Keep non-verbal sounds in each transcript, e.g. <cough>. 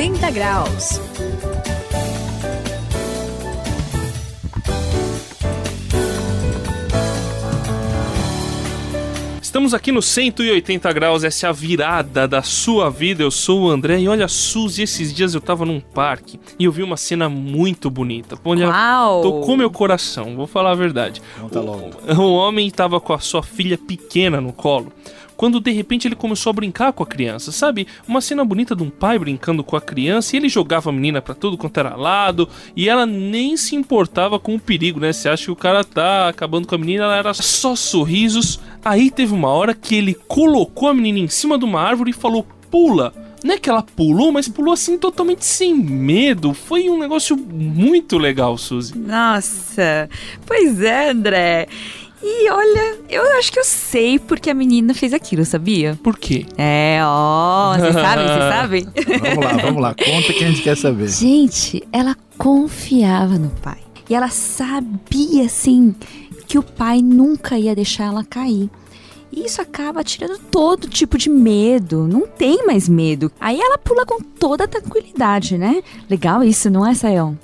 180 graus. Estamos aqui no 180 graus, essa é a virada da sua vida. Eu sou o André e olha, Suzy, esses dias eu tava num parque e eu vi uma cena muito bonita. Olha, Uau. tocou meu coração, vou falar a verdade. Conta logo. O, o homem tava com a sua filha pequena no colo. Quando de repente ele começou a brincar com a criança, sabe? Uma cena bonita de um pai brincando com a criança e ele jogava a menina pra tudo quanto era lado e ela nem se importava com o perigo, né? Você acha que o cara tá acabando com a menina, ela era só sorrisos. Aí teve uma hora que ele colocou a menina em cima de uma árvore e falou: pula. Não é que ela pulou, mas pulou assim totalmente sem medo. Foi um negócio muito legal, Suzy. Nossa, pois é, André. E olha, eu acho que eu sei porque a menina fez aquilo, sabia? Por quê? É, ó, você <laughs> sabe, você sabe? Vamos lá, vamos lá. Conta que a gente quer saber. Gente, ela confiava no pai. E ela sabia, assim, que o pai nunca ia deixar ela cair. E isso acaba tirando todo tipo de medo. Não tem mais medo. Aí ela pula com toda a tranquilidade, né? Legal isso, não é, Sayão?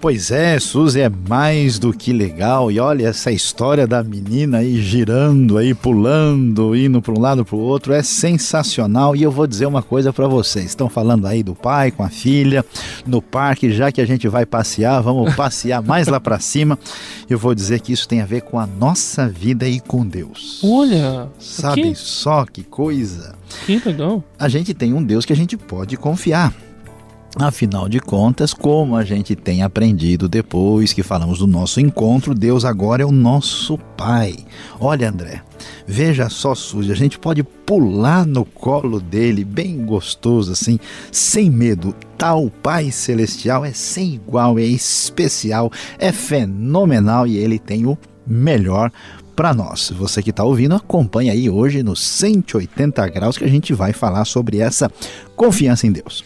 Pois é, Suzy é mais do que legal. E olha essa história da menina aí girando aí, pulando, indo para um lado para o outro, é sensacional. E eu vou dizer uma coisa para vocês. Estão falando aí do pai com a filha no parque, já que a gente vai passear, vamos passear mais lá para cima. Eu vou dizer que isso tem a ver com a nossa vida e com Deus. Olha, Sabe que, só que coisa? que legal. a gente tem um Deus que a gente pode confiar. Afinal de contas, como a gente tem aprendido depois que falamos do nosso encontro, Deus agora é o nosso Pai. Olha, André, veja só, Suzy, a gente pode pular no colo dele, bem gostoso assim, sem medo. Tal Pai Celestial é sem igual, é especial, é fenomenal e ele tem o melhor para nós. Você que está ouvindo, acompanha aí hoje no 180 graus que a gente vai falar sobre essa confiança em Deus.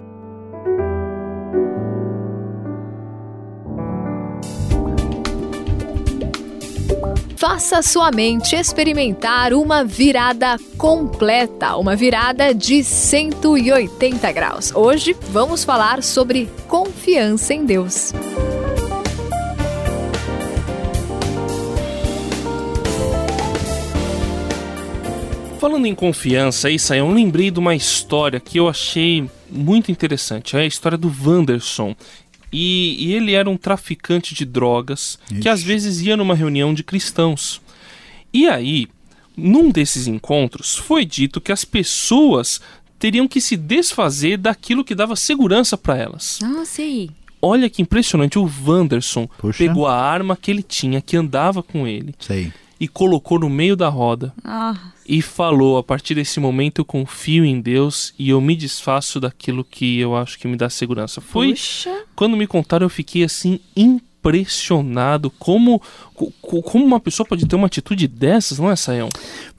Faça sua mente experimentar uma virada completa, uma virada de 180 graus. Hoje vamos falar sobre confiança em Deus. Falando em confiança, aí saiu, eu lembrei de uma história que eu achei muito interessante. É a história do Wanderson. E, e ele era um traficante de drogas que Ixi. às vezes ia numa reunião de cristãos. E aí, num desses encontros, foi dito que as pessoas teriam que se desfazer daquilo que dava segurança para elas. Ah, sei. Olha que impressionante, o Wanderson Puxa. pegou a arma que ele tinha, que andava com ele, Sei. E colocou no meio da roda Ah, e falou: a partir desse momento eu confio em Deus e eu me desfaço daquilo que eu acho que me dá segurança. Foi puxa. quando me contaram eu fiquei assim impressionado como co- co- como uma pessoa pode ter uma atitude dessas, não é, Sayão?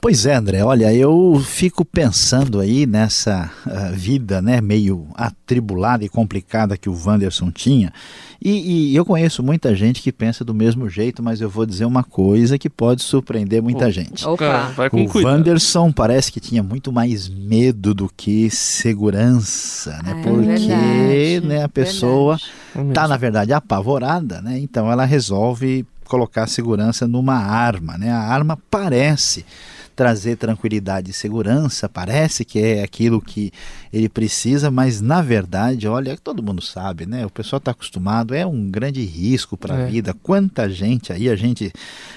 Pois é, André, olha, eu fico pensando aí nessa ah, vida, né, meio atribulada e complicada que o Wanderson tinha. E, e eu conheço muita gente que pensa do mesmo jeito, mas eu vou dizer uma coisa que pode surpreender muita Oh. gente. Opa. vai com o cuidado. Wanderson parece que tinha muito mais medo do que segurança, né? É Porque verdade, né, a pessoa verdade. está, na verdade, apavorada, né? Então ela resolve colocar segurança numa arma, né? A arma parece trazer tranquilidade e segurança, parece que é aquilo que ele precisa, mas na verdade, olha, todo mundo sabe, né? O pessoal está acostumado, é um grande risco para a É. vida. Quanta gente aí a gente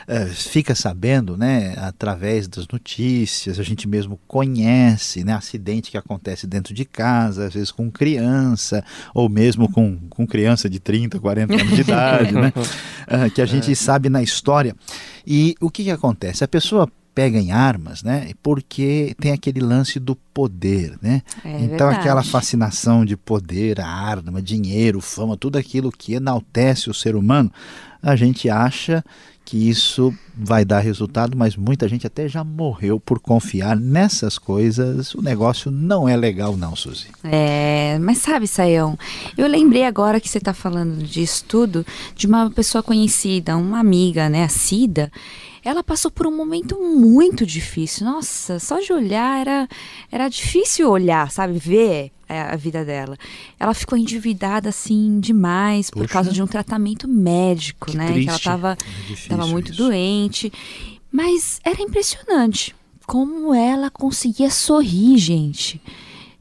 eh, fica sabendo, né? Através das notícias, a gente mesmo conhece, né? Acidente que acontece dentro de casa, às vezes com criança, ou mesmo com, com criança de 30, 40 anos de idade, né? <laughs> Ah, que a gente sabe na história. E o que, que acontece? A pessoa pega em armas, né? Porque tem aquele lance do poder, né? É então verdade. aquela fascinação de poder, a arma, dinheiro, fama, tudo aquilo que enaltece o ser humano, a gente acha que isso vai dar resultado, mas muita gente até já morreu por confiar nessas coisas. O negócio não é legal não, Suzy. É, mas sabe, Saião, eu lembrei agora que você está falando disso tudo, de uma pessoa conhecida, uma amiga, né, a Cida. Ela passou por um momento muito difícil. Nossa, só de olhar era, era difícil olhar, sabe? Ver a vida dela. Ela ficou endividada assim demais por Poxa. causa de um tratamento médico, Que né? Que ela estava É estava muito isso. doente. Mas era impressionante como ela conseguia sorrir, gente.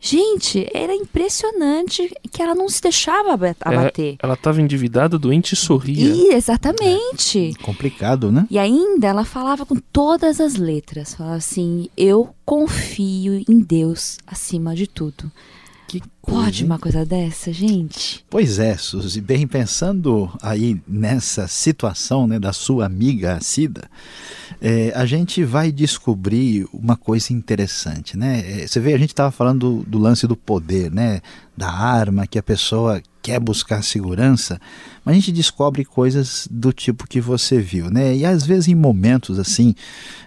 Gente, era impressionante que ela não se deixava aba- abater. Ela tava endividada, doente e sorria. E, exatamente. Complicado, né? E ainda ela falava com todas as letras. Falava assim: Eu confio em Deus acima de tudo. Que Pode hein? uma coisa dessa, gente? Pois é, Suzy, bem pensando aí nessa situação né, da sua amiga Cida, é, a gente vai descobrir uma coisa interessante, né? É, Você vê, a gente estava falando do, do lance do poder, né? Da arma, que a pessoa quer buscar segurança, mas a gente descobre coisas do tipo que você viu, né? E às vezes em momentos assim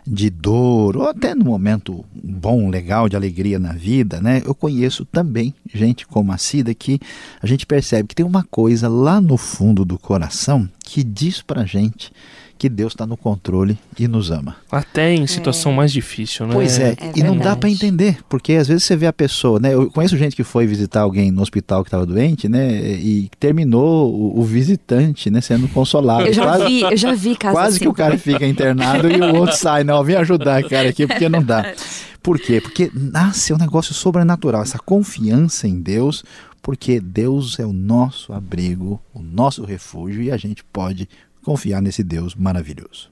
de dor, ou até no momento bom, legal, de alegria na vida, né? Eu conheço também gente como a Cida que a gente percebe que tem uma coisa lá no fundo do coração que diz pra gente que Deus está no controle e nos ama. Até em situação mais difícil, né? Pois é, É e não dá pra entender, porque às vezes você vê a pessoa, né? Eu conheço gente que foi visitar alguém no hospital que estava doente, né? E terminou o, o visitante, né, sendo consolado. Eu já Quase- vi, eu já vi casos Quase assim. que o cara fica internado e o outro sai, não, vem ajudar, cara, aqui, porque não dá. Por quê? Porque nasce um negócio sobrenatural, essa confiança em Deus, porque Deus é o nosso abrigo, o nosso refúgio, e a gente pode confiar nesse Deus maravilhoso.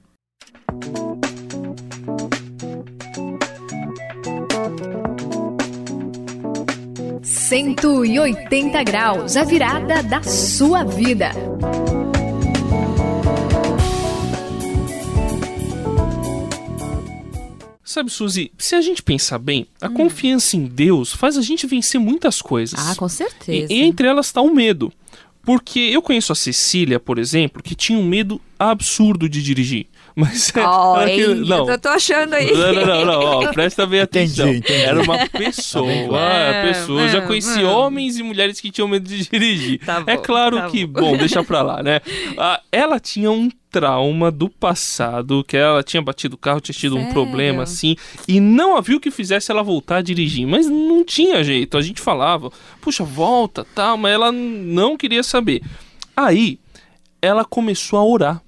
180 graus, a virada da sua vida. Sabe, Suzy, se a gente pensar bem, a confiança em Deus faz a gente vencer muitas coisas. Ah, com E, certeza. e entre elas está o medo. Porque eu conheço a Cecília, por exemplo, que tinha um medo absurdo de dirigir. Mas ela que- hein? não. Eu tô achando aí. Não, não, não, não, ó, <laughs> presta bem atenção. Entendi, entendi. Era uma pessoa, Tá a pessoa. Eu já É, conheci é. homens e mulheres que tinham medo de dirigir. Tá é bom, claro tá que, bom. bom, deixa pra lá, né? Ah, ela tinha um trauma do passado, que ela tinha batido o carro, tinha tido um Sério? problema assim, e não havia o que fizesse ela voltar a dirigir, mas não tinha jeito. A gente falava, puxa, volta, tal, mas ela não queria saber. Aí, ela começou a orar.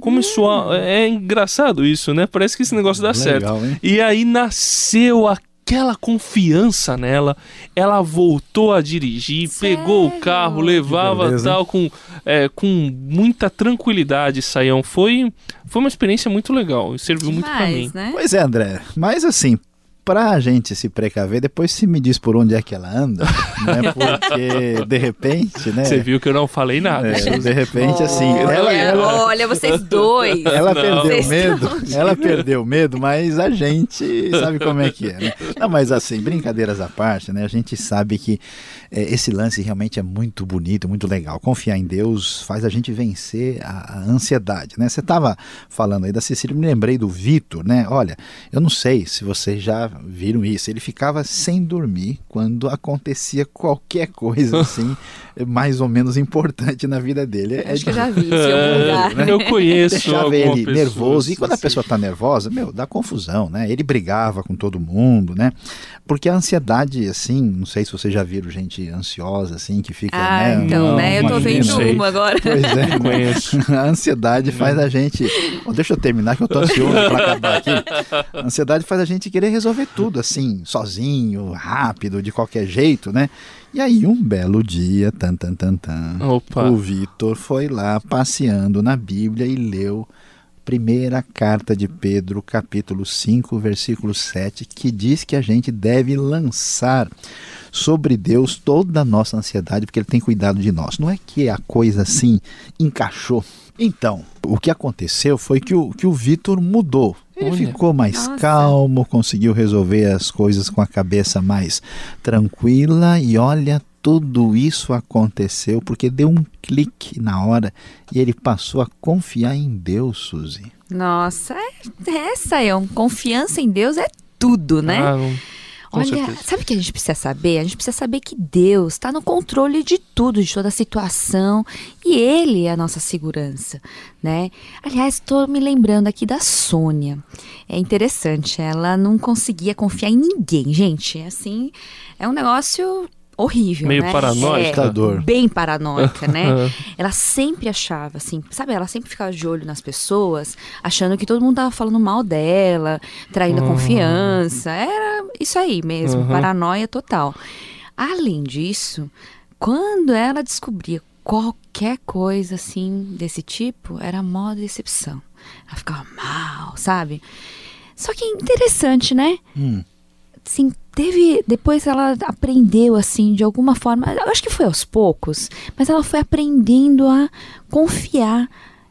Começou a. É engraçado isso, né? Parece que esse negócio dá certo. Legal, hein? E aí nasceu aquela confiança nela. Ela voltou a dirigir, pegou o Sério? carro, levava beleza, tal com, é, com muita tranquilidade, Saião. Foi, foi uma experiência muito legal e serviu muito pra mim. Demais, né? Pois é, André. Mas assim, pra gente se precaver, depois se me diz por onde é que ela anda, <laughs> né? Porque de repente, né? Você viu que eu não falei nada. É, de repente, assim, ela, ela, olha, vocês dois. ela Não. perdeu Vocês medo, ela perdeu medo, mas a gente sabe como é que é, né? Não, mas assim, brincadeiras à parte, né? A gente sabe que é, esse lance realmente é muito bonito, muito legal. Confiar em Deus faz a gente vencer a, a ansiedade, né? Você estava falando aí da Cecília, me lembrei do Vitor, né? Olha, eu não sei se vocês já viram isso, ele ficava sem dormir quando acontecia qualquer coisa assim, mais ou menos importante na vida dele. É Acho que eu já vi isso em algum <laughs> É, lugar. Eu conheço deixava ele pessoa nervoso. E quando a assim. pessoa está nervosa, meu, dá confusão, né? Ele brigava com todo mundo, né? Porque a ansiedade, assim, não sei se vocês já viram gente ansiosa, assim, que fica. Ah, né, então, uma- né? Eu tô vendo uma agora. Pois é? Conheço. <laughs> A ansiedade faz a gente. Bom, deixa eu terminar que eu tô ansioso para acabar aqui. A ansiedade faz a gente querer resolver tudo, assim, sozinho, rápido, de qualquer jeito, né? E aí, um belo dia, tan, tan, tan, tan, Opa. o Vitor foi lá passeando na Bíblia e leu primeira carta de Pedro, capítulo 5, versículo 7, que diz que a gente deve lançar sobre Deus toda a nossa ansiedade, porque Ele tem cuidado de nós. Não é que a coisa assim encaixou. Então, o que aconteceu foi que o, que o Vitor mudou. Ele Olha. ficou mais Nossa. calmo, conseguiu resolver as coisas com a cabeça mais tranquila e olha, tudo isso aconteceu porque deu um clique na hora e ele passou a confiar em Deus, Suzy. Nossa, é- essa é um confiança em Deus é tudo, né? Ah, com Olha, certeza. sabe o que a gente precisa saber? A gente precisa saber que Deus está no controle de tudo, de toda a situação, e Ele é a nossa segurança, né? Aliás, estou me lembrando aqui da Sônia. É interessante, ela não conseguia confiar em ninguém, gente. É Assim, é um negócio horrível, Meio né? paranoica. É, bem paranoica, né? <laughs> ela sempre achava, assim, sabe? Ela sempre ficava de olho nas pessoas, achando que todo mundo tava falando mal dela, traindo a Uhum. confiança. Era isso aí mesmo, Uhum. paranoia total. Além disso, quando ela descobria qualquer coisa assim desse tipo, era mó decepção. Ela ficava mal, sabe? Só que interessante, né? Hum. Assim, teve. Depois ela aprendeu, assim, de alguma forma. Eu acho que foi aos poucos, mas ela foi aprendendo a confiar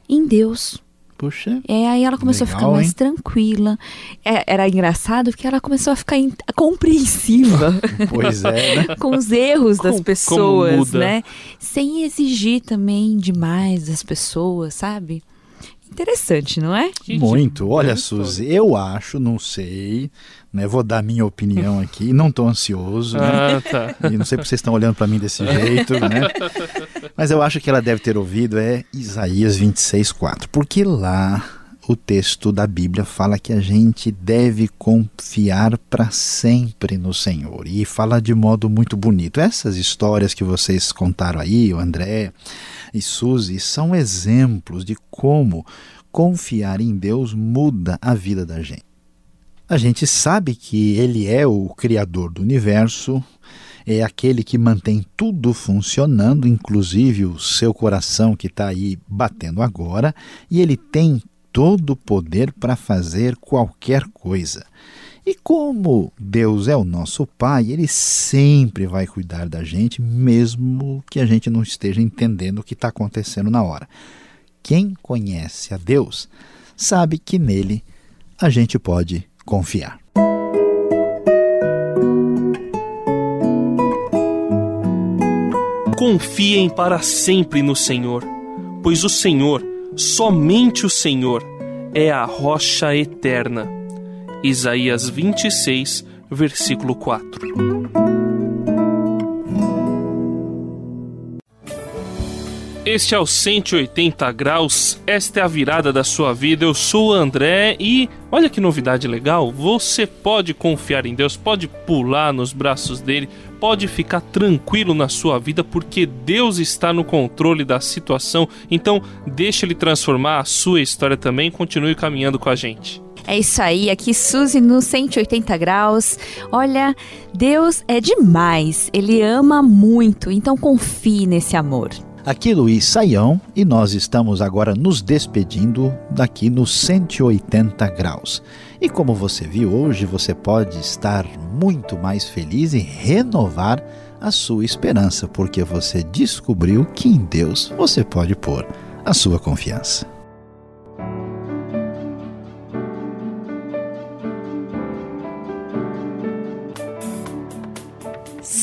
em Deus. Puxa. É, aí ela começou a Legal, ficar mais hein? tranquila. É, era engraçado porque ela começou a ficar compreensiva <laughs> Pois é, né? <laughs> com os erros das Como- como pessoas, muda. né? Sem exigir também demais das pessoas, sabe? Interessante, não é? Muito. Olha, Suzy, eu acho, não sei, né? Vou dar minha opinião aqui. Não tô ansioso, né? Ah, tá. E não sei porque vocês estão olhando para mim desse jeito, né? Mas eu acho que ela deve ter ouvido é Isaías 26, 4. Porque lá o texto da Bíblia fala que a gente deve confiar para sempre no Senhor. E fala de modo muito bonito. Essas histórias que vocês contaram aí, o André e Suzy, são exemplos de como confiar em Deus muda a vida da gente. A gente sabe que Ele é o Criador do universo, é aquele que mantém tudo funcionando, inclusive o seu coração que está aí batendo agora, e ele tem todo o poder para fazer qualquer coisa. E como Deus é o nosso Pai, Ele sempre vai cuidar da gente, mesmo que a gente não esteja entendendo o que está acontecendo na hora. Quem conhece a Deus sabe que nele a gente pode confiar. Confiem para sempre no Senhor, pois o Senhor, somente o Senhor, é a rocha eterna. Isaías 26, versículo 4. Este é o 180 graus, esta é a virada da sua vida. Eu sou o André e olha que novidade legal, você pode confiar em Deus, pode pular nos braços dele, pode ficar tranquilo na sua vida porque Deus está no controle da situação. Então, deixe ele transformar a sua história também, continue caminhando com a gente. É isso aí, aqui Suzy no 180 graus. Olha, Deus é demais, Ele ama muito, então confie nesse amor. Aqui Luiz Saião e nós estamos agora nos despedindo daqui no 180 graus. E como você viu hoje, você pode estar muito mais feliz e renovar a sua esperança, porque você descobriu que em Deus você pode pôr a sua confiança.